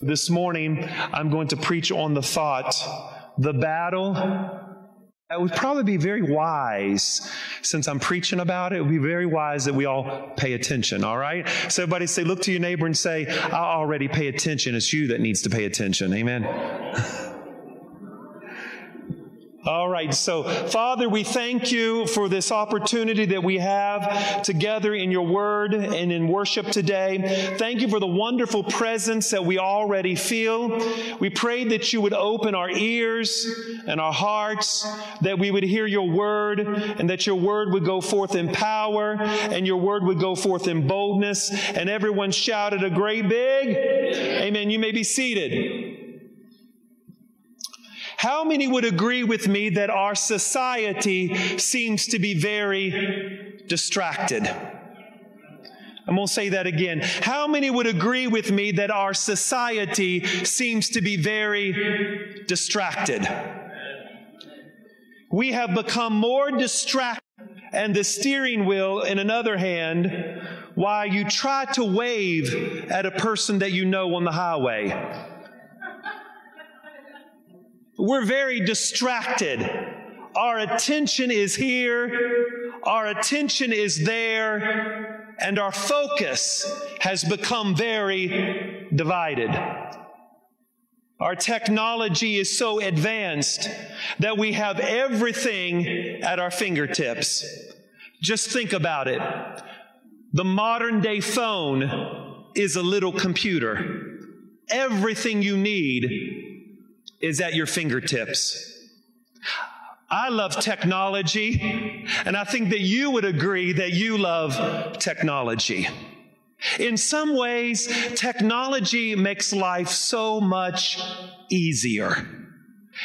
This morning, I'm going to preach on the thought, the battle. It would probably be very wise, since I'm preaching about it, it would be very wise that we all pay attention, all right? So, everybody say, look to your neighbor and say, I already pay attention. It's you that needs to pay attention. Amen. All right, so Father, we thank you for this opportunity that we have together in your word and in worship today. Thank you for the wonderful presence that we already feel. We pray that you would open our ears and our hearts, that we would hear your word, and that your word would go forth in power, and your word would go forth in boldness. And everyone shouted a great big Amen. You may be seated. How many would agree with me that our society seems to be very distracted? I'm going to say that again. How many would agree with me that our society seems to be very distracted? We have become more distracted, and the steering wheel in another hand, while you try to wave at a person that you know on the highway. We're very distracted. Our attention is here, our attention is there, and our focus has become very divided. Our technology is so advanced that we have everything at our fingertips. Just think about it. The modern day phone is a little computer. Everything you need is at your fingertips. I love technology, and I think that you would agree that you love technology. In some ways, technology makes life so much easier.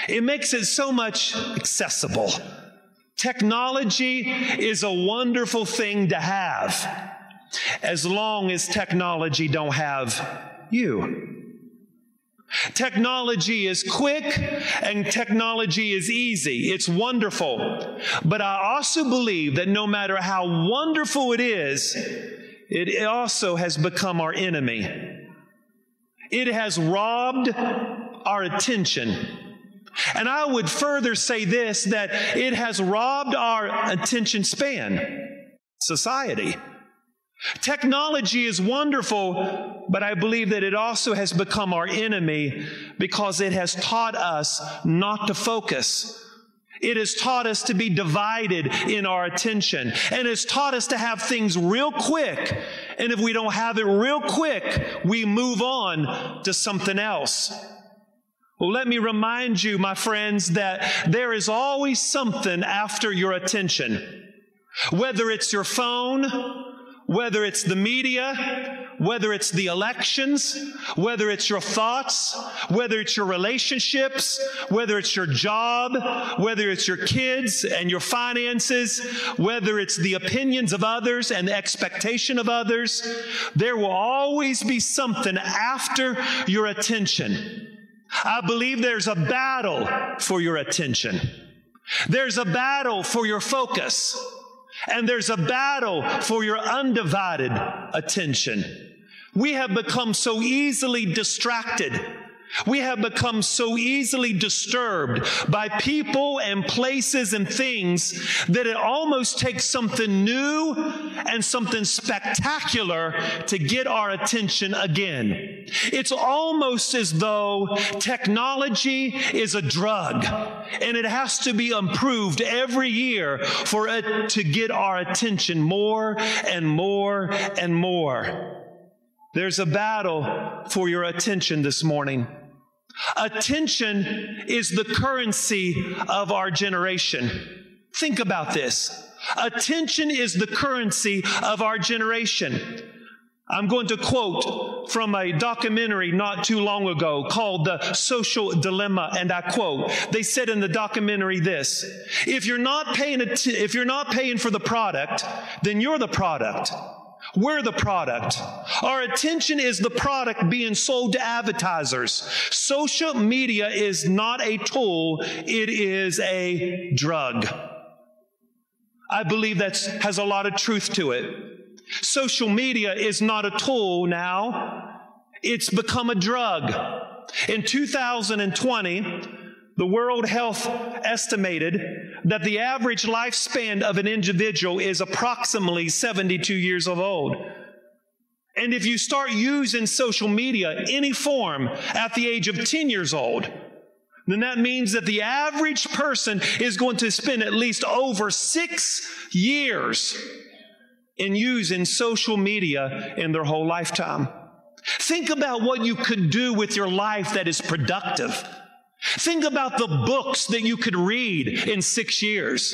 It makes it so much accessible. Technology is a wonderful thing to have as long as technology don't have you. Technology is quick and technology is easy. It's wonderful. But I also believe that no matter how wonderful it is, it also has become our enemy. It has robbed our attention. And I would further say this that it has robbed our attention span, society. Technology is wonderful, but I believe that it also has become our enemy because it has taught us not to focus. It has taught us to be divided in our attention and has taught us to have things real quick. And if we don't have it real quick, we move on to something else. Well, let me remind you, my friends, that there is always something after your attention. Whether it's your phone, whether it's the media, whether it's the elections, whether it's your thoughts, whether it's your relationships, whether it's your job, whether it's your kids and your finances, whether it's the opinions of others and the expectation of others, there will always be something after your attention. I believe there's a battle for your attention. There's a battle for your focus. And there's a battle for your undivided attention. We have become so easily distracted we have become so easily disturbed by people and places and things that it almost takes something new and something spectacular to get our attention again. It's almost as though technology is a drug and it has to be improved every year for it to get our attention more and more and more. There's a battle for your attention this morning. Attention is the currency of our generation. Think about this. Attention is the currency of our generation. I'm going to quote from a documentary not too long ago called The Social Dilemma, and I quote, they said in the documentary this, if you're not paying, if you're not paying for the product, then you're the product. We're the product. Our attention is the product being sold to advertisers. Social media is not a tool, it is a drug. I believe that has a lot of truth to it. Social media is not a tool now, it's become a drug. In 2020, the World Health estimated that the average lifespan of an individual is approximately 72 years of old. And if you start using social media, any form, at the age of 10 years old, then that means that the average person is going to spend at least over six years in using social media in their whole lifetime. Think about what you could do with your life that is productive. Think about the books that you could read in six years.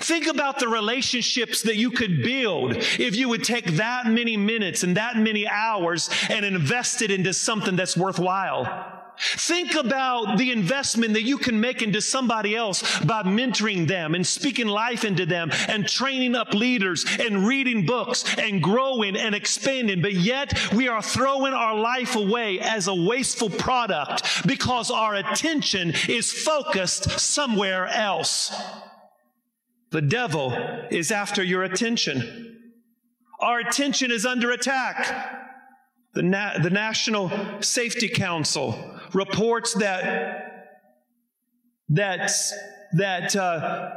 Think about the relationships that you could build if you would take that many minutes and that many hours and invest it into something that's worthwhile. Think about the investment that you can make into somebody else by mentoring them and speaking life into them and training up leaders and reading books and growing and expanding. But yet we are throwing our life away as a wasteful product because our attention is focused somewhere else. The devil is after your attention. Our attention is under attack. The, Na- the National Safety Council reports that that that uh,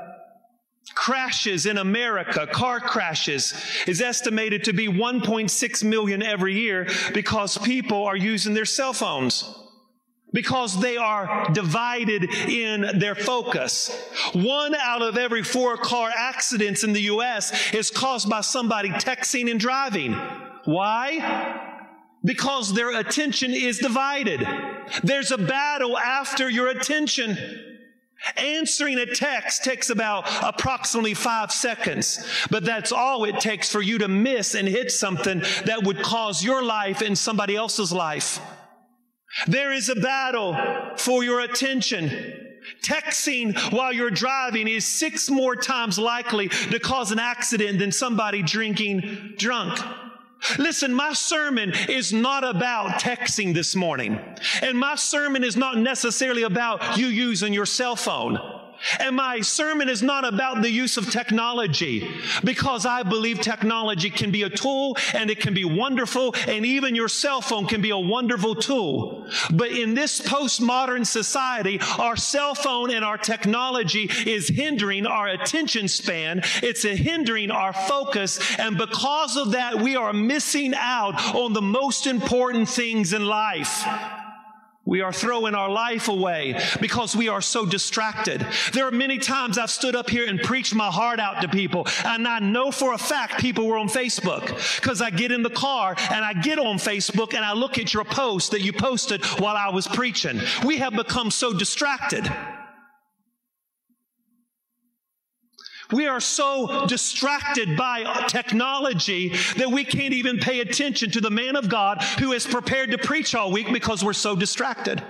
crashes in America, car crashes, is estimated to be 1.6 million every year because people are using their cell phones. Because they are divided in their focus. One out of every four car accidents in the U.S. is caused by somebody texting and driving. Why? because their attention is divided. There's a battle after your attention. Answering a text takes about approximately five seconds, but that's all it takes for you to miss and hit something that would cause your life and somebody else's life. There is a battle for your attention. Texting while you're driving is six more times likely to cause an accident than somebody drinking drunk. Listen, my sermon is not about texting this morning. And my sermon is not necessarily about you using your cell phone. And my sermon is not about the use of technology because I believe technology can be a tool and it can be wonderful and even your cell phone can be a wonderful tool. But in this postmodern society, our cell phone and our technology is hindering our attention span. It's hindering our focus. And because of that, we are missing out on the most important things in life. We are throwing our life away because we are so distracted. There are many times I've stood up here and preached my heart out to people, and I know for a fact people were on Facebook because I get in the car and I get on Facebook and I look at your post that you posted while I was preaching. We have become so distracted. We are so distracted by technology that we can't even pay attention to the man of God who is prepared to preach all week because we're so distracted.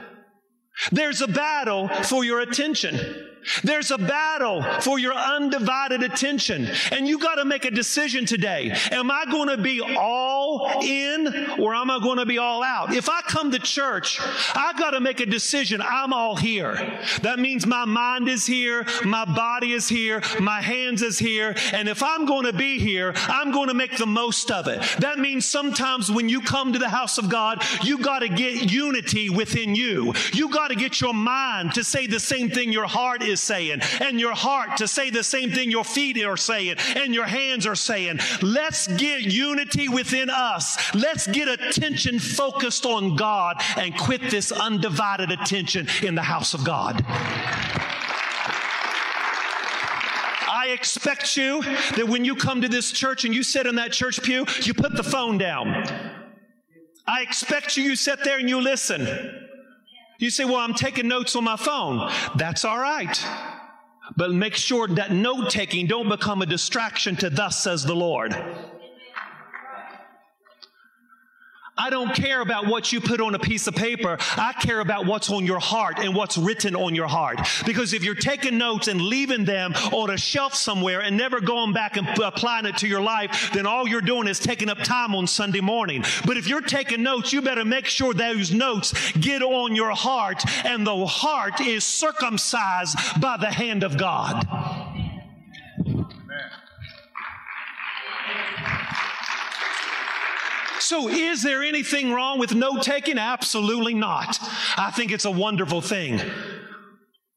There's a battle for your attention. There's a battle for your undivided attention. And you got to make a decision today. Am I going to be all in or am I going to be all out? If I come to church, I got to make a decision. I'm all here. That means my mind is here, my body is here, my hands is here. And if I'm going to be here, I'm going to make the most of it. That means sometimes when you come to the house of God, you got to get unity within you. You got to get your mind to say the same thing your heart is is saying, and your heart to say the same thing your feet are saying, and your hands are saying. Let's get unity within us. Let's get attention focused on God and quit this undivided attention in the house of God. I expect you that when you come to this church and you sit in that church pew, you put the phone down. I expect you, you sit there and you listen. You say, Well, I'm taking notes on my phone. That's all right. But make sure that note taking don't become a distraction to thus says the Lord. I don't care about what you put on a piece of paper. I care about what's on your heart and what's written on your heart. Because if you're taking notes and leaving them on a shelf somewhere and never going back and applying it to your life, then all you're doing is taking up time on Sunday morning. But if you're taking notes, you better make sure those notes get on your heart and the heart is circumcised by the hand of God. So, is there anything wrong with note taking? Absolutely not. I think it's a wonderful thing.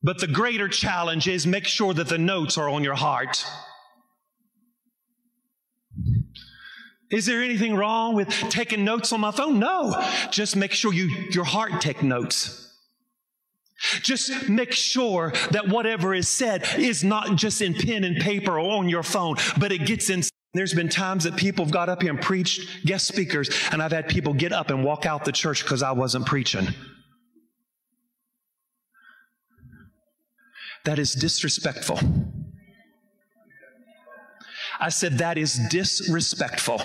But the greater challenge is make sure that the notes are on your heart. Is there anything wrong with taking notes on my phone? No. Just make sure you, your heart take notes. Just make sure that whatever is said is not just in pen and paper or on your phone, but it gets in. There's been times that people have got up here and preached, guest speakers, and I've had people get up and walk out the church because I wasn't preaching. That is disrespectful. I said, that is disrespectful.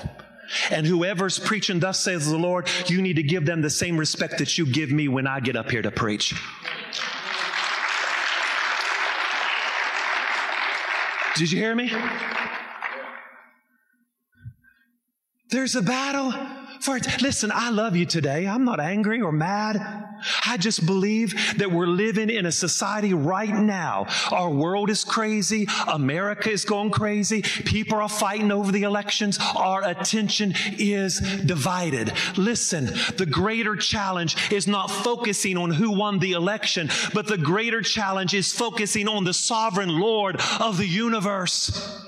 And whoever's preaching, thus says the Lord, you need to give them the same respect that you give me when I get up here to preach. Did you hear me? There's a battle for it. Listen, I love you today. I'm not angry or mad. I just believe that we're living in a society right now. Our world is crazy. America is going crazy. People are fighting over the elections. Our attention is divided. Listen, the greater challenge is not focusing on who won the election, but the greater challenge is focusing on the sovereign Lord of the universe.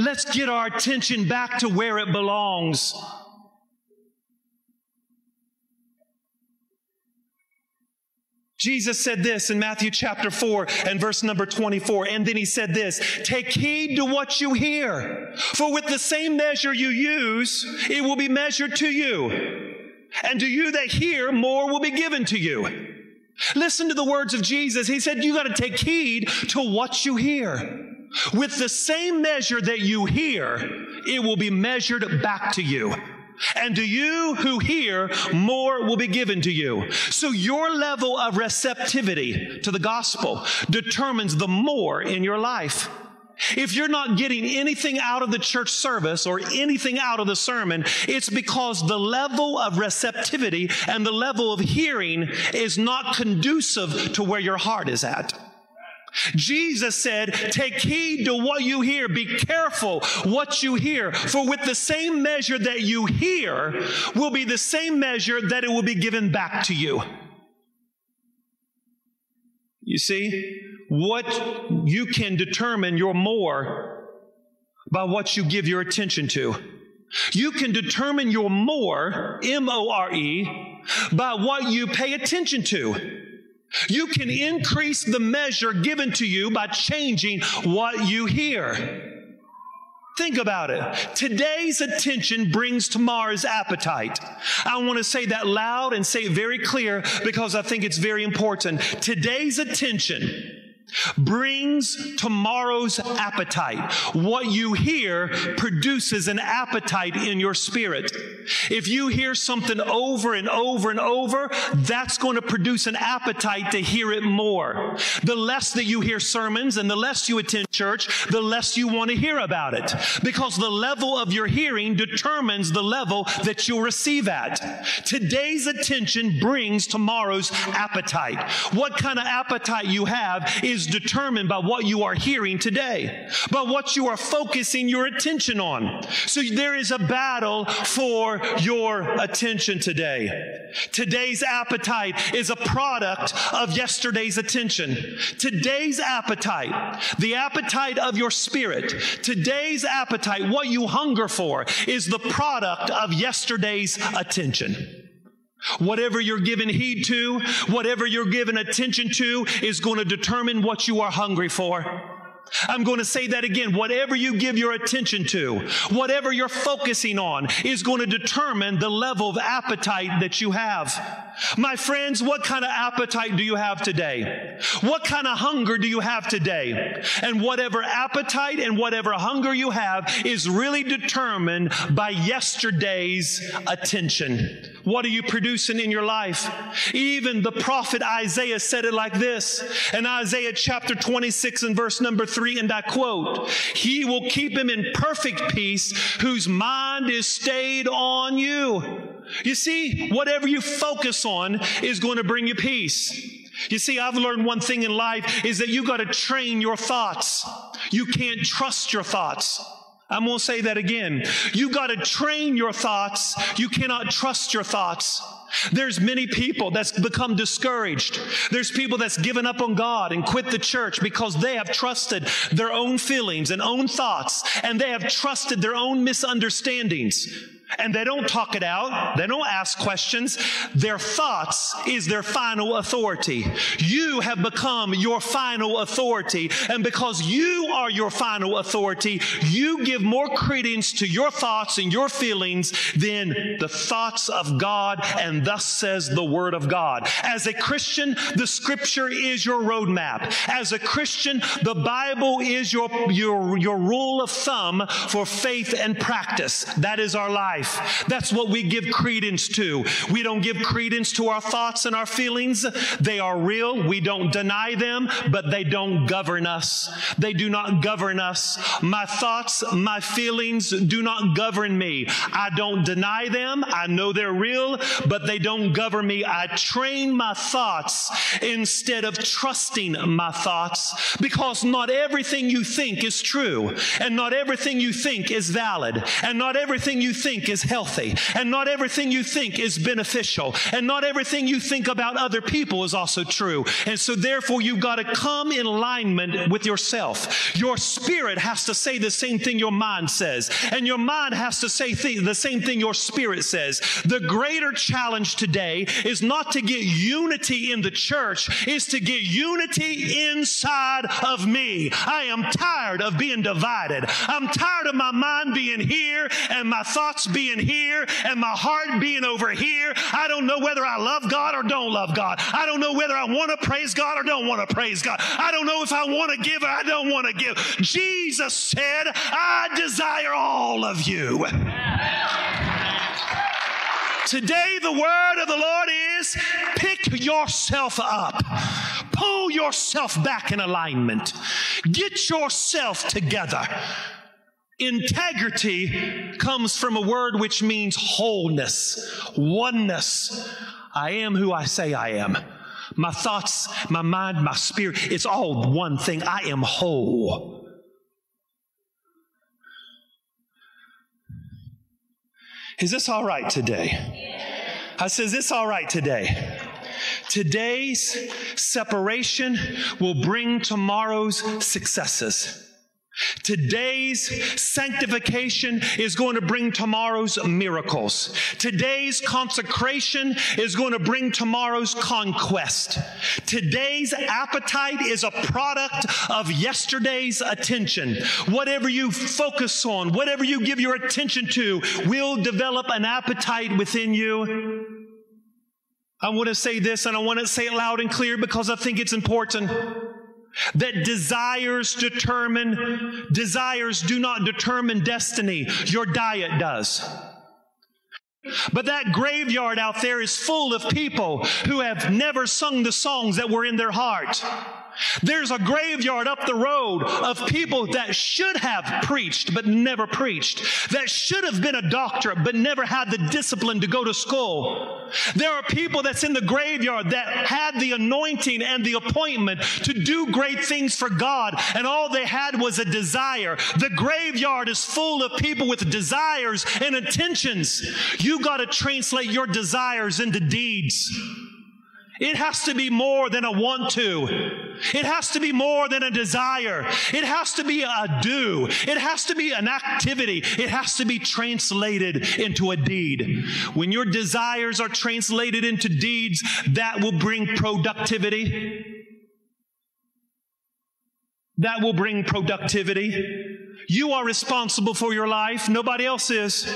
Let's get our attention back to where it belongs. Jesus said this in Matthew chapter 4 and verse number 24. And then he said this, take heed to what you hear. For with the same measure you use, it will be measured to you. And to you that hear, more will be given to you. Listen to the words of Jesus. He said, you got to take heed to what you hear. With the same measure that you hear, it will be measured back to you. And to you who hear, more will be given to you. So your level of receptivity to the gospel determines the more in your life. If you're not getting anything out of the church service or anything out of the sermon, it's because the level of receptivity and the level of hearing is not conducive to where your heart is at. Jesus said, Take heed to what you hear. Be careful what you hear. For with the same measure that you hear will be the same measure that it will be given back to you. You see, what you can determine your more by what you give your attention to. You can determine your more, M O R E, by what you pay attention to. You can increase the measure given to you by changing what you hear. Think about it. Today's attention brings tomorrow's appetite. I want to say that loud and say it very clear because I think it's very important. Today's attention brings tomorrow's appetite. What you hear produces an appetite in your spirit. If you hear something over and over and over, that's going to produce an appetite to hear it more. The less that you hear sermons and the less you attend church, the less you want to hear about it. Because the level of your hearing determines the level that you'll receive at. Today's attention brings tomorrow's appetite. What kind of appetite you have is is determined by what you are hearing today, by what you are focusing your attention on. So there is a battle for your attention today. Today's appetite is a product of yesterday's attention. Today's appetite, the appetite of your spirit, today's appetite, what you hunger for, is the product of yesterday's attention. Whatever you're giving heed to, whatever you're giving attention to is going to determine what you are hungry for. I'm going to say that again. Whatever you give your attention to, whatever you're focusing on is going to determine the level of appetite that you have. My friends, what kind of appetite do you have today? What kind of hunger do you have today? And whatever appetite and whatever hunger you have is really determined by yesterday's attention. What are you producing in your life? Even the prophet Isaiah said it like this in Isaiah chapter 26 and verse number 3, and I quote, He will keep him in perfect peace whose mind is stayed on you. You see, whatever you focus on is going to bring you peace. You see, I've learned one thing in life is that you got to train your thoughts. You can't trust your thoughts. I'm going to say that again. You got to train your thoughts. You cannot trust your thoughts. There's many people that's become discouraged. There's people that's given up on God and quit the church because they have trusted their own feelings and own thoughts and they have trusted their own misunderstandings. And they don't talk it out. They don't ask questions. Their thoughts is their final authority. You have become your final authority. And because you are your final authority, you give more credence to your thoughts and your feelings than the thoughts of God. And thus says the word of God. As a Christian, the scripture is your roadmap. As a Christian, the Bible is your, your, your rule of thumb for faith and practice. That is our life life. That's what we give credence to. We don't give credence to our thoughts and our feelings. They are real. We don't deny them, but they don't govern us. They do not govern us. My thoughts, my feelings do not govern me. I don't deny them. I know they're real, but they don't govern me. I train my thoughts instead of trusting my thoughts because not everything you think is true and not everything you think is valid and not everything you think is healthy, and not everything you think is beneficial, and not everything you think about other people is also true. And so, therefore, you've got to come in alignment with yourself. Your spirit has to say the same thing your mind says, and your mind has to say th- the same thing your spirit says. The greater challenge today is not to get unity in the church, is to get unity inside of me. I am tired of being divided. I'm tired of my mind being here and my thoughts being being here and my heart being over here. I don't know whether I love God or don't love God. I don't know whether I want to praise God or don't want to praise God. I don't know if I want to give or I don't want to give. Jesus said, I desire all of you. Today, the word of the Lord is pick yourself up, pull yourself back in alignment, get yourself together. Integrity comes from a word which means wholeness, oneness. I am who I say I am. My thoughts, my mind, my spirit, it's all one thing. I am whole. Is this all right today? I says, this all right today? Today's separation will bring tomorrow's successes. Today's sanctification is going to bring tomorrow's miracles. Today's consecration is going to bring tomorrow's conquest. Today's appetite is a product of yesterday's attention. Whatever you focus on, whatever you give your attention to, will develop an appetite within you. I want to say this and I want to say it loud and clear because I think it's important that desires determine, desires do not determine destiny. Your diet does. But that graveyard out there is full of people who have never sung the songs that were in their heart. There's a graveyard up the road of people that should have preached but never preached, that should have been a doctor but never had the discipline to go to school. There are people that's in the graveyard that had the anointing and the appointment to do great things for God, and all they had was a desire. The graveyard is full of people with desires and intentions. You got to translate your desires into deeds. It has to be more than a want to. It has to be more than a desire. It has to be a do. It has to be an activity. It has to be translated into a deed. When your desires are translated into deeds, that will bring productivity. That will bring productivity. You are responsible for your life. Nobody else is.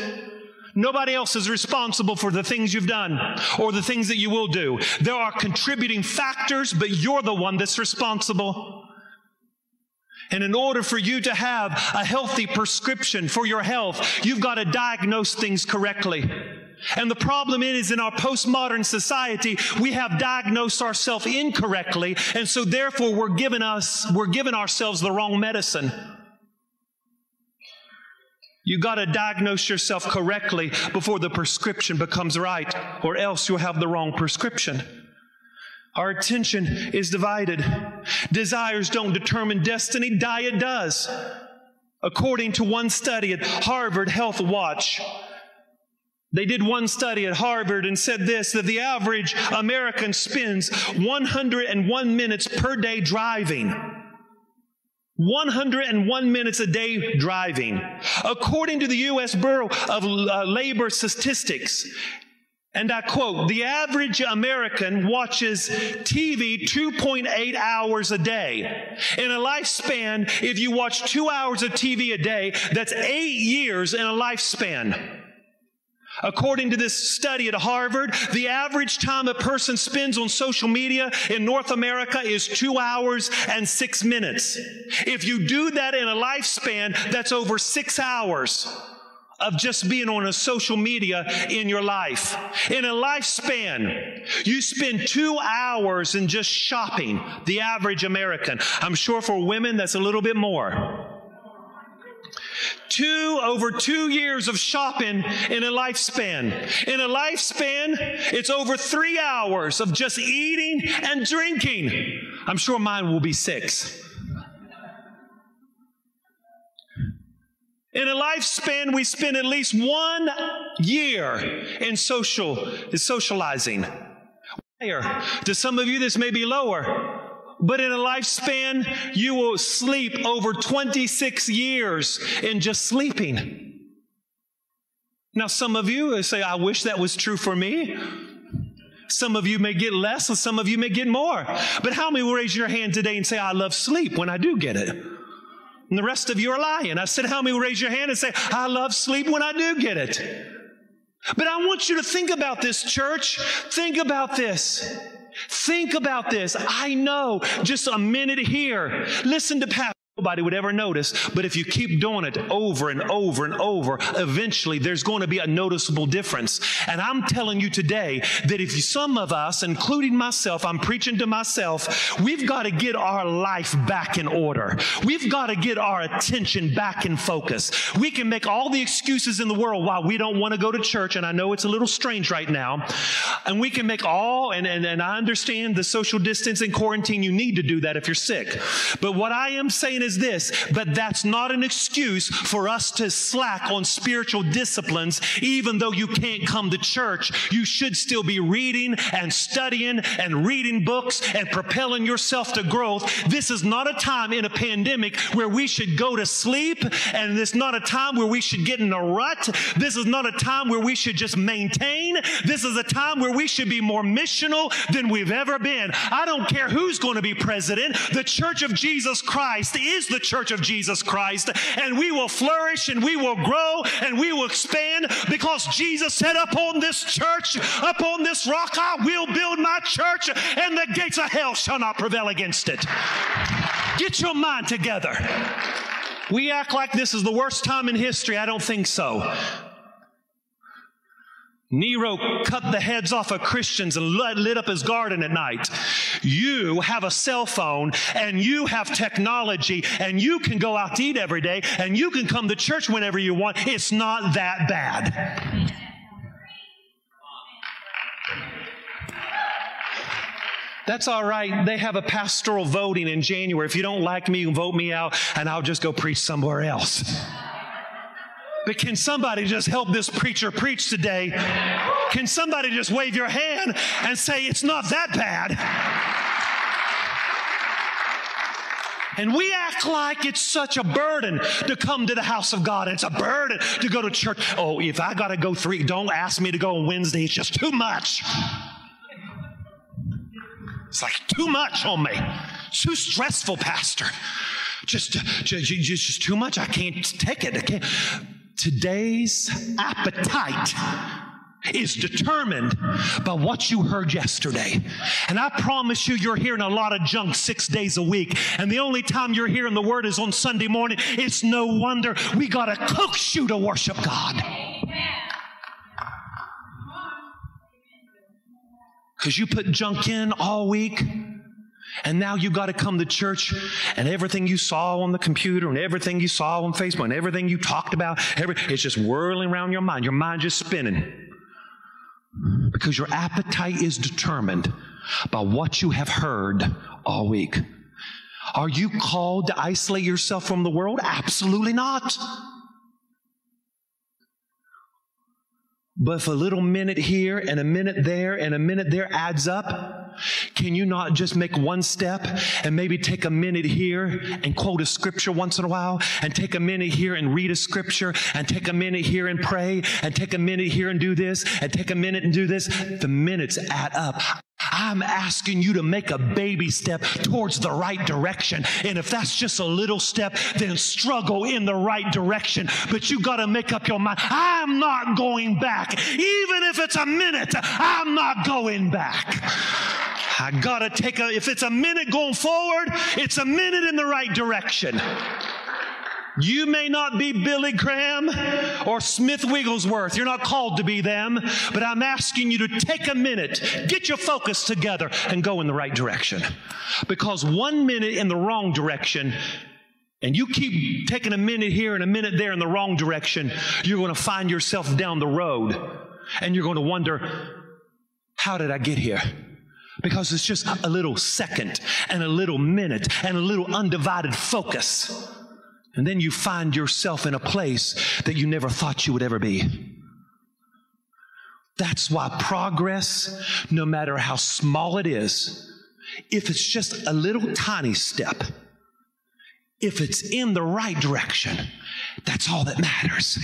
Nobody else is responsible for the things you've done or the things that you will do. There are contributing factors, but you're the one that's responsible. And in order for you to have a healthy prescription for your health, you've got to diagnose things correctly. And the problem is in our postmodern society, we have diagnosed ourselves incorrectly, and so therefore we're giving us we're giving ourselves the wrong medicine. You got to diagnose yourself correctly before the prescription becomes right, or else you'll have the wrong prescription. Our attention is divided. Desires don't determine destiny, diet does. According to one study at Harvard Health Watch, they did one study at Harvard and said this that the average American spends 101 minutes per day driving. 101 minutes a day driving. According to the U.S. Bureau of uh, Labor Statistics, and I quote, the average American watches TV 2.8 hours a day. In a lifespan, if you watch two hours of TV a day, that's eight years in a lifespan. According to this study at Harvard, the average time a person spends on social media in North America is two hours and six minutes. If you do that in a lifespan, that's over six hours of just being on a social media in your life. In a lifespan, you spend two hours in just shopping, the average American. I'm sure for women, that's a little bit more. Two, over two years of shopping in a lifespan. In a lifespan, it's over three hours of just eating and drinking. I'm sure mine will be six. In a lifespan, we spend at least one year in social, in socializing. Higher. To some of you, this may be lower. But in a lifespan, you will sleep over 26 years in just sleeping. Now, some of you uh, say, I wish that was true for me. Some of you may get less, and some of you may get more. But how many will raise your hand today and say, I love sleep when I do get it? And the rest of you are lying. I said, How many will raise your hand and say, I love sleep when I do get it? But I want you to think about this, church. Think about this. Think about this. I know just a minute here. Listen to Pastor. Nobody would ever notice, but if you keep doing it over and over and over, eventually there's going to be a noticeable difference. And I'm telling you today that if some of us, including myself, I'm preaching to myself, we've got to get our life back in order. We've got to get our attention back in focus. We can make all the excuses in the world why we don't want to go to church, and I know it's a little strange right now. And we can make all, and, and, and I understand the social distance and quarantine, you need to do that if you're sick. But what I am saying is this, but that's not an excuse for us to slack on spiritual disciplines, even though you can't come to church. You should still be reading and studying and reading books and propelling yourself to growth. This is not a time in a pandemic where we should go to sleep, and it's not a time where we should get in a rut. This is not a time where we should just maintain. This is a time where we should be more missional than we've ever been. I don't care who's going to be president. The Church of Jesus Christ is the church of Jesus Christ. And we will flourish and we will grow and we will expand because Jesus said, Upon this church, upon this rock, I will build my church, and the gates of hell shall not prevail against it. Get your mind together. We act like this is the worst time in history. I don't think so. Nero cut the heads off of Christians and lit up his garden at night. You have a cell phone and you have technology and you can go out to eat every day and you can come to church whenever you want. It's not that bad. That's all right. They have a pastoral voting in January. If you don't like me, vote me out and I'll just go preach somewhere else. But can somebody just help this preacher preach today? Can somebody just wave your hand and say, it's not that bad? And we act like it's such a burden to come to the house of God. It's a burden to go to church. Oh, if I got to go three, don't ask me to go on Wednesday. It's just too much. It's like too much on me. Too stressful, Pastor. Just, just, just too much. I can't take it. I can't. Today's appetite is determined by what you heard yesterday. And I promise you, you're hearing a lot of junk six days a week. And the only time you're hearing the word is on Sunday morning. It's no wonder we got to coax you to worship God. Because you put junk in all week. And now you got to come to church and everything you saw on the computer and everything you saw on Facebook and everything you talked about, every, it's just whirling around your mind. Your mind just spinning. Because your appetite is determined by what you have heard all week. Are you called to isolate yourself from the world? Absolutely not. But if a little minute here and a minute there and a minute there adds up, can you not just make one step and maybe take a minute here and quote a scripture once in a while and take a minute here and read a scripture and take a minute here and pray and take a minute here and do this and take a minute and do this? The minutes add up. I'm asking you to make a baby step towards the right direction. And if that's just a little step, then struggle in the right direction. But you got to make up your mind. I'm not going back. Even if it's a minute, I'm not going back. I got to take a, if it's a minute going forward, it's a minute in the right direction. You may not be Billy Graham or Smith Wigglesworth. You're not called to be them, but I'm asking you to take a minute, get your focus together, and go in the right direction. Because one minute in the wrong direction, and you keep taking a minute here and a minute there in the wrong direction, you're going to find yourself down the road and you're going to wonder, how did I get here? Because it's just a little second and a little minute and a little undivided focus. And then you find yourself in a place that you never thought you would ever be. That's why progress, no matter how small it is, if it's just a little tiny step, if it's in the right direction, that's all that matters.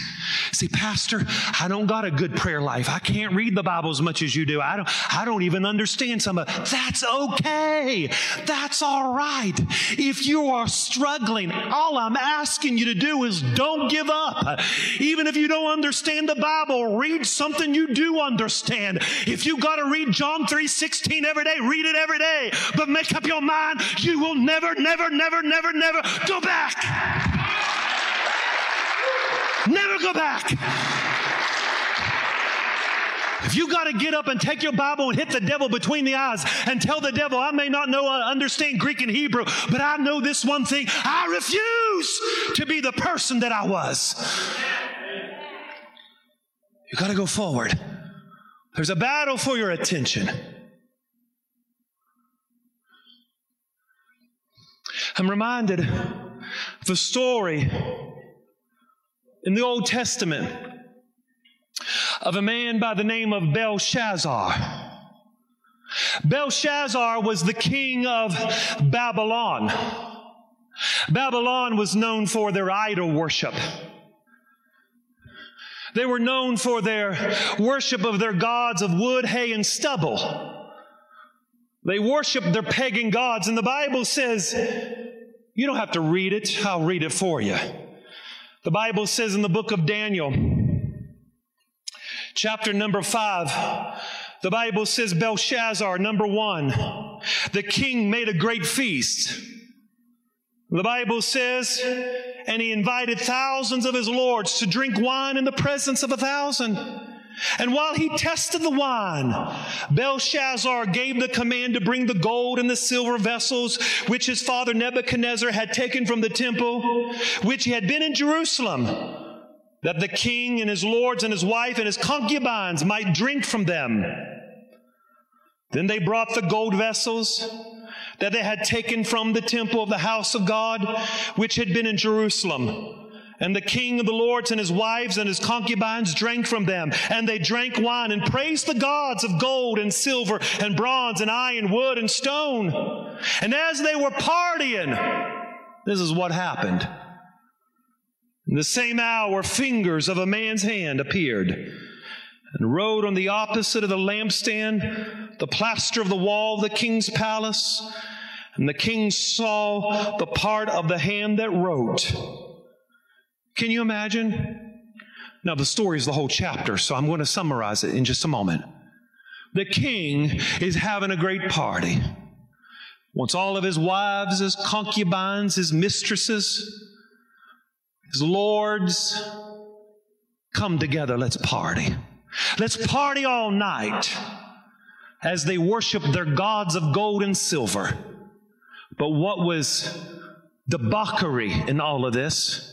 See, Pastor, I don't got a good prayer life. I can't read the Bible as much as you do. I don't, I don't even understand some of it. That's okay. That's all right. If you are struggling, all I'm asking you to do is don't give up. Even if you don't understand the Bible, read something you do understand. If you got to read John 3:16 every day, read it every day. But make up your mind, you will never, never, never, never, never go back. Never go back. If you got to get up and take your Bible and hit the devil between the eyes and tell the devil, I may not know, uh, understand Greek and Hebrew, but I know this one thing. I refuse to be the person that I was. You got to go forward. There's a battle for your attention. I'm reminded of a story in the Old Testament of a man by the name of Belshazzar. Belshazzar was the king of Babylon. Babylon was known for their idol worship. They were known for their worship of their gods of wood, hay, and stubble. They worshiped their pagan gods, and the Bible says, you don't have to read it, I'll read it for you. The Bible says in the book of Daniel, chapter number five, the Bible says Belshazzar, number one, the king made a great feast. The Bible says, and he invited thousands of his lords to drink wine in the presence of a thousand. And while he tested the wine, Belshazzar gave the command to bring the gold and the silver vessels which his father Nebuchadnezzar had taken from the temple, which had been in Jerusalem, that the king and his lords and his wife and his concubines might drink from them. Then they brought the gold vessels that they had taken from the temple of the house of God, which had been in Jerusalem and the king of the lords and his wives and his concubines drank from them. And they drank wine and praised the gods of gold and silver and bronze and iron, wood and stone. And as they were partying, this is what happened. In the same hour, fingers of a man's hand appeared and wrote on the opposite of the lampstand, the plaster of the wall of the king's palace. And the king saw the part of the hand that wrote. Can you imagine? Now, the story is the whole chapter, so I'm going to summarize it in just a moment. The king is having a great party. Wants all of his wives, his concubines, his mistresses, his lords come together. Let's party. Let's party all night as they worship their gods of gold and silver. But what was debauchery in all of this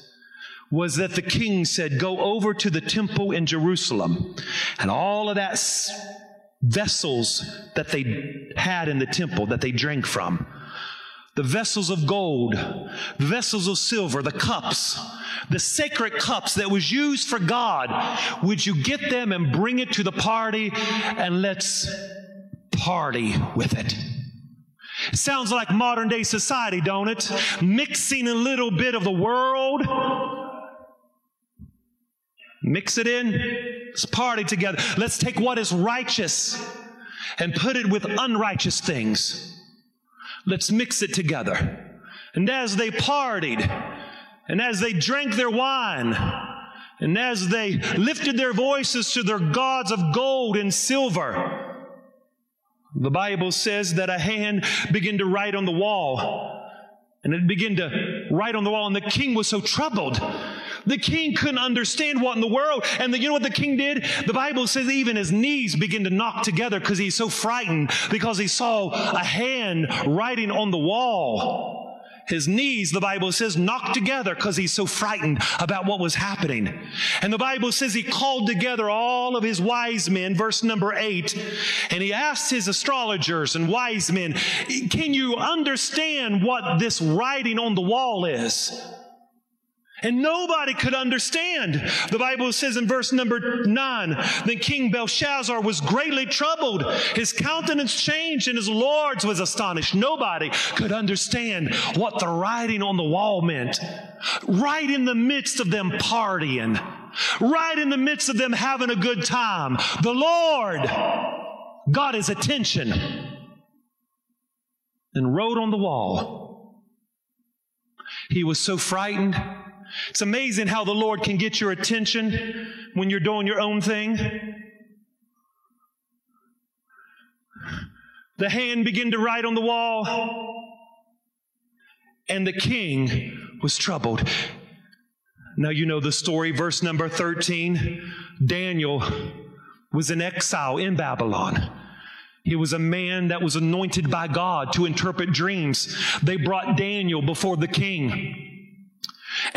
was that the king said, Go over to the temple in Jerusalem, and all of that s- vessels that they had in the temple that they drank from, the vessels of gold, the vessels of silver, the cups, the sacred cups that was used for God, would you get them and bring it to the party and let's party with it? It sounds like modern day society, don't it? Mixing a little bit of the world. Mix it in. Let's party together. Let's take what is righteous and put it with unrighteous things. Let's mix it together. And as they partied, and as they drank their wine, and as they lifted their voices to their gods of gold and silver, the Bible says that a hand began to write on the wall. And it began to write on the wall, and the king was so troubled. The king couldn't understand what in the world. And the, you know what the king did? The Bible says even his knees begin to knock together because he's so frightened because he saw a hand writing on the wall his knees, the Bible says, knocked together because he's so frightened about what was happening. And the Bible says he called together all of his wise men, verse number eight, and he asked his astrologers and wise men, Can you understand what this writing on the wall is? And nobody could understand. The Bible says in verse number nine, that King Belshazzar was greatly troubled. His countenance changed and his lords was astonished. Nobody could understand what the writing on the wall meant. Right in the midst of them partying, right in the midst of them having a good time, the Lord got his attention and wrote on the wall. He was so frightened it's amazing how the Lord can get your attention when you're doing your own thing. The hand began to write on the wall, and the king was troubled. Now, you know the story, verse number 13. Daniel was in exile in Babylon. He was a man that was anointed by God to interpret dreams. They brought Daniel before the king.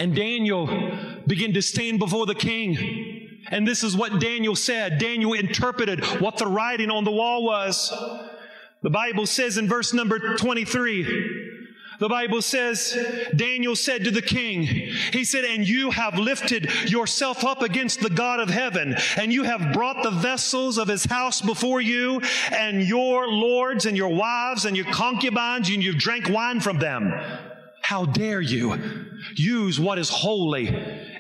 And Daniel began to stand before the king. And this is what Daniel said. Daniel interpreted what the writing on the wall was. The Bible says in verse number 23, the Bible says, Daniel said to the king, He said, And you have lifted yourself up against the God of heaven, and you have brought the vessels of his house before you, and your lords and your wives and your concubines, and you've drank wine from them. How dare you use what is holy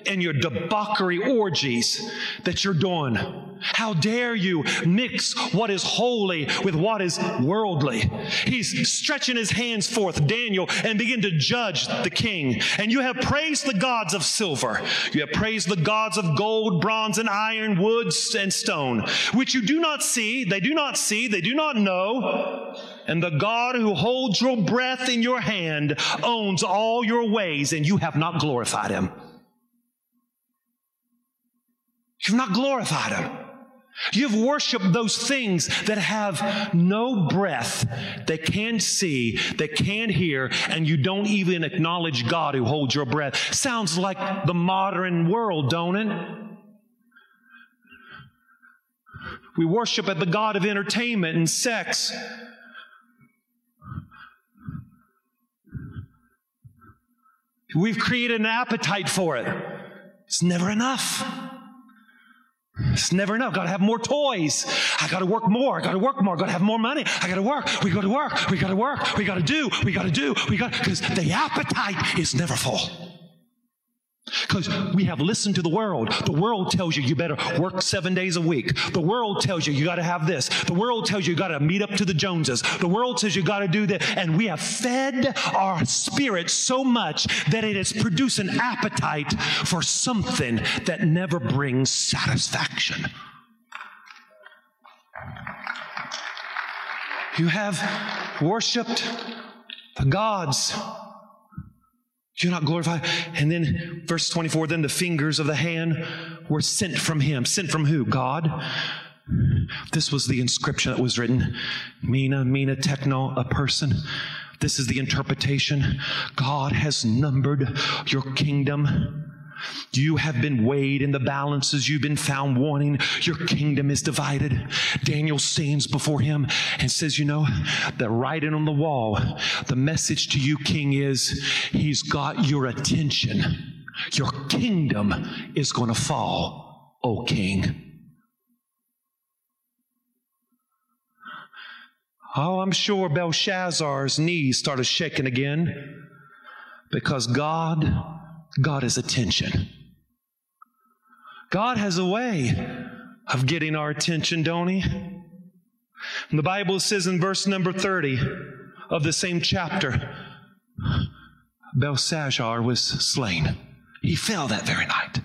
in your debauchery orgies that you're doing? How dare you mix what is holy with what is worldly? He's stretching his hands forth, Daniel, and begin to judge the king. And you have praised the gods of silver. You have praised the gods of gold, bronze, and iron, woods, and stone, which you do not see, they do not see, they do not know. And the God who holds your breath in your hand owns all your ways, and you have not glorified him. You've not glorified him. You've worshiped those things that have no breath, they can't see, they can't hear, and you don't even acknowledge God who holds your breath. Sounds like the modern world, don't it? We worship at the God of entertainment and sex. We've created an appetite for it. It's never enough. It's never enough. Got to have more toys. I got to work more. I got to work more. I got to have more money. I got to work. We got to work. We got to work. We got to do. We got to do. We gotta, because the appetite is never full. Because we have listened to the world. The world tells you you better work seven days a week. The world tells you you got to have this. The world tells you you got to meet up to the Joneses. The world says you got to do that. And we have fed our spirit so much that it has produced an appetite for something that never brings satisfaction. You have worshiped the gods you're not glorify? And then verse 24, then the fingers of the hand were sent from him. Sent from who? God. This was the inscription that was written. Mene, Mene Tekel, Upharsin. This is the interpretation. God has numbered your kingdom. You have been weighed in the balances. You've been found wanting. Your kingdom is divided. Daniel stands before him and says, You know, that writing on the wall, the message to you, King, is He's got your attention. Your kingdom is going to fall, O King. Oh, I'm sure Belshazzar's knees started shaking again because God got his attention. God has a way of getting our attention, don't he? And the Bible says in verse number 30 of the same chapter, Belshazzar was slain. He fell that very night.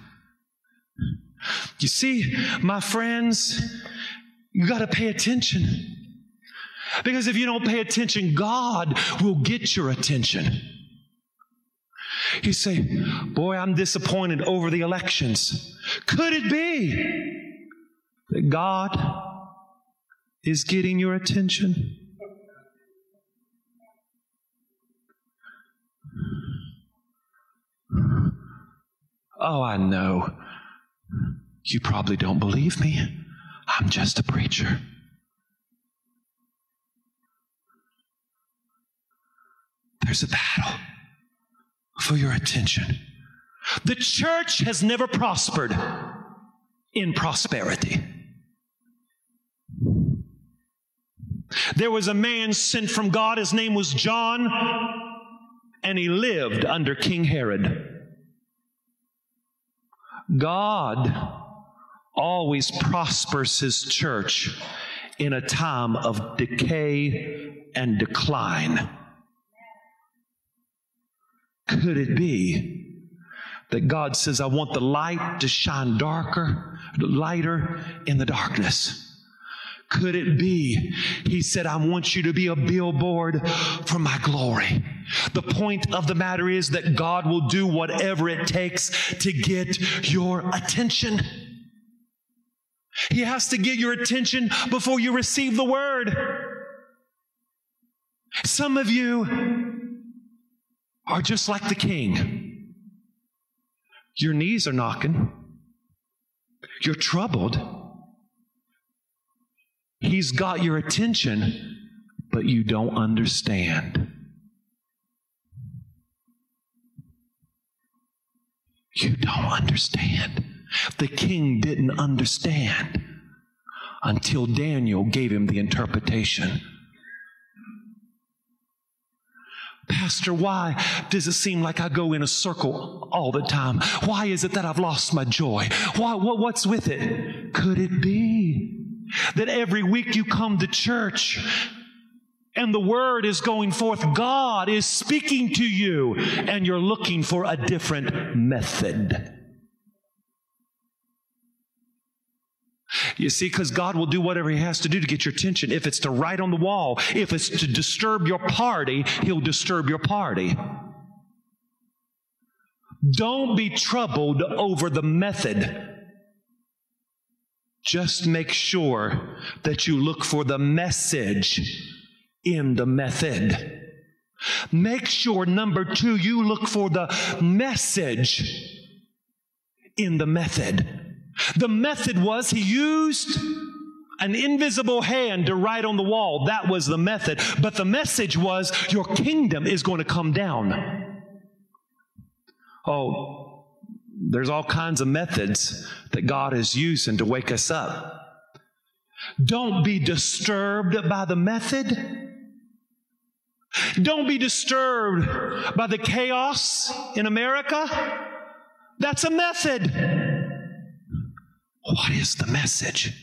You see, my friends, you got to pay attention. Because if you don't pay attention, God will get your attention. You say, Boy, I'm disappointed over the elections. Could it be that God is getting your attention? Oh, I know. You probably don't believe me. I'm just a preacher. There's a battle for your attention. The church has never prospered in prosperity. There was a man sent from God, his name was John, and he lived under King Herod. God always prospers his church in a time of decay and decline. Could it be that God says, I want the light to shine darker, lighter in the darkness? Could it be? He said, I want you to be a billboard for my glory. The point of the matter is that God will do whatever it takes to get your attention. He has to get your attention before you receive the word. Some of you are just like the king. Your knees are knocking. You're troubled. He's got your attention, but you don't understand. You don't understand. The king didn't understand until Daniel gave him the interpretation. Pastor, why does it seem like I go in a circle all the time? Why is it that I've lost my joy? Why, what, what's with it? Could it be that every week you come to church and the word is going forth? God is speaking to you and you're looking for a different method. You see, because God will do whatever He has to do to get your attention. If it's to write on the wall, if it's to disturb your party, He'll disturb your party. Don't be troubled over the method. Just make sure that you look for the message in the method. Make sure, number two, you look for the message in the method. The method was he used an invisible hand to write on the wall. That was the method. But the message was your kingdom is going to come down. Oh, there's all kinds of methods that God is using to wake us up. Don't be disturbed by the method. Don't be disturbed by the chaos in America. That's a method. What is the message?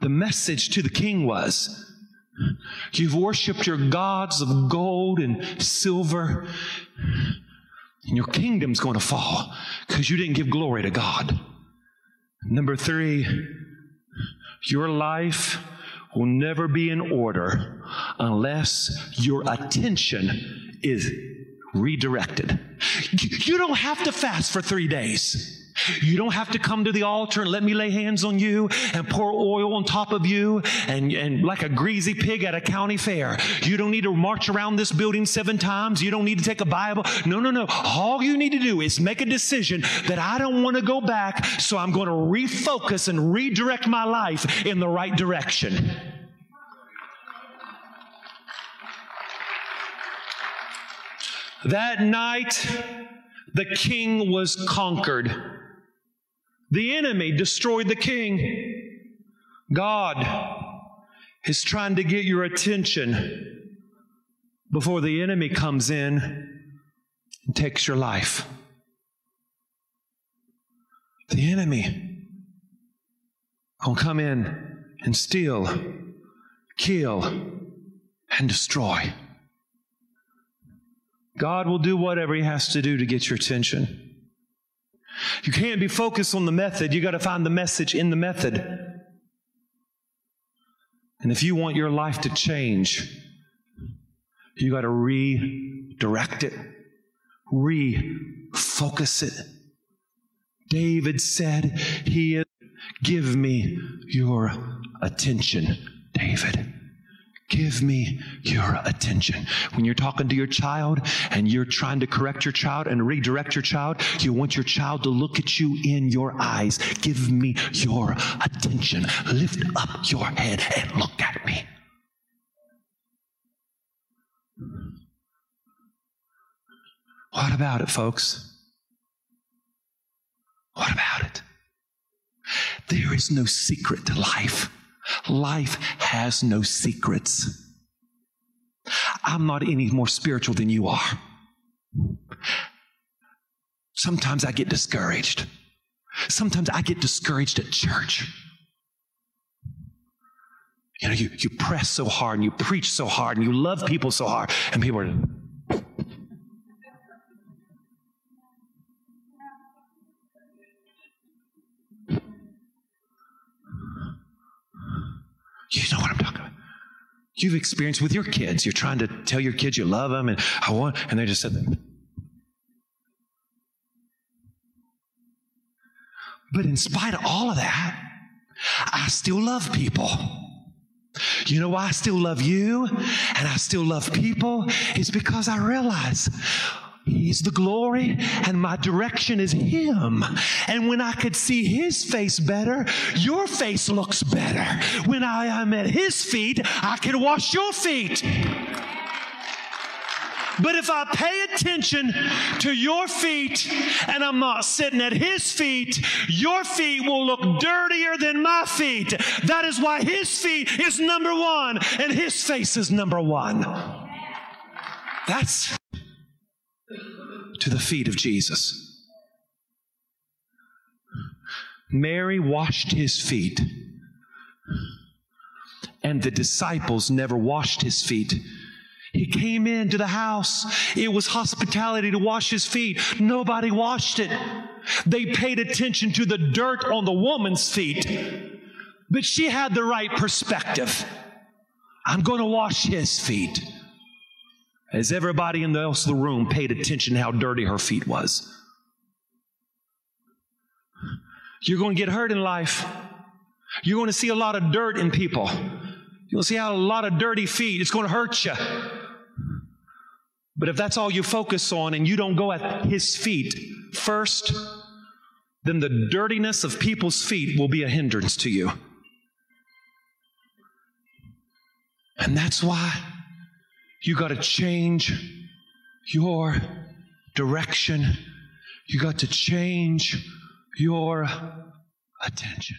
The message to the king was You've worshiped your gods of gold and silver, and your kingdom's going to fall because you didn't give glory to God. Number three, your life will never be in order unless your attention is redirected. You don't have to fast for three days. You don't have to come to the altar and let me lay hands on you and pour oil on top of you and, and like a greasy pig at a county fair. You don't need to march around this building seven times. You don't need to take a Bible. No, no, no. All you need to do is make a decision that I don't want to go back, so I'm going to refocus and redirect my life in the right direction. That night, the king was conquered. The enemy destroyed the king. God is trying to get your attention before the enemy comes in and takes your life. The enemy will come in and steal, kill, and destroy. God will do whatever He has to do to get your attention. You can't be focused on the method, you got to find the message in the method. And if you want your life to change, you got to redirect it, refocus it. David said, He is, give me your attention, David. Give me your attention. When you're talking to your child and you're trying to correct your child and redirect your child, you want your child to look at you in your eyes. Give me your attention. Lift up your head and look at me. What about it, folks? What about it? There is no secret to life. Life has no secrets. I'm not any more spiritual than you are. Sometimes I get discouraged. Sometimes I get discouraged at church. You know, you, you press so hard and you preach so hard and you love people so hard, and people are You know what I'm talking about. You've experienced with your kids. You're trying to tell your kids you love them and I want, and they just said, But in spite of all of that, I still love people. You know why I still love you and I still love people? It's because I realize He's the glory, and my direction is Him. And when I could see His face better, your face looks better. When I am at His feet, I can wash your feet. But if I pay attention to your feet and I'm not sitting at his feet, your feet will look dirtier than my feet. That is why his feet is number one and his face is number one. That's to the feet of Jesus. Mary washed his feet, and the disciples never washed his feet. He came into the house. It was hospitality to wash his feet. Nobody washed it. They paid attention to the dirt on the woman's feet, but she had the right perspective. I'm going to wash his feet as everybody in the else the room paid attention how dirty her feet was. You're going to get hurt in life. You're going to see a lot of dirt in people. You'll see how a lot of dirty feet. It's going to hurt you. But if that's all you focus on and you don't go at his feet first, then the dirtiness of people's feet will be a hindrance to you. And that's why you got to change your direction. You got to change your attention.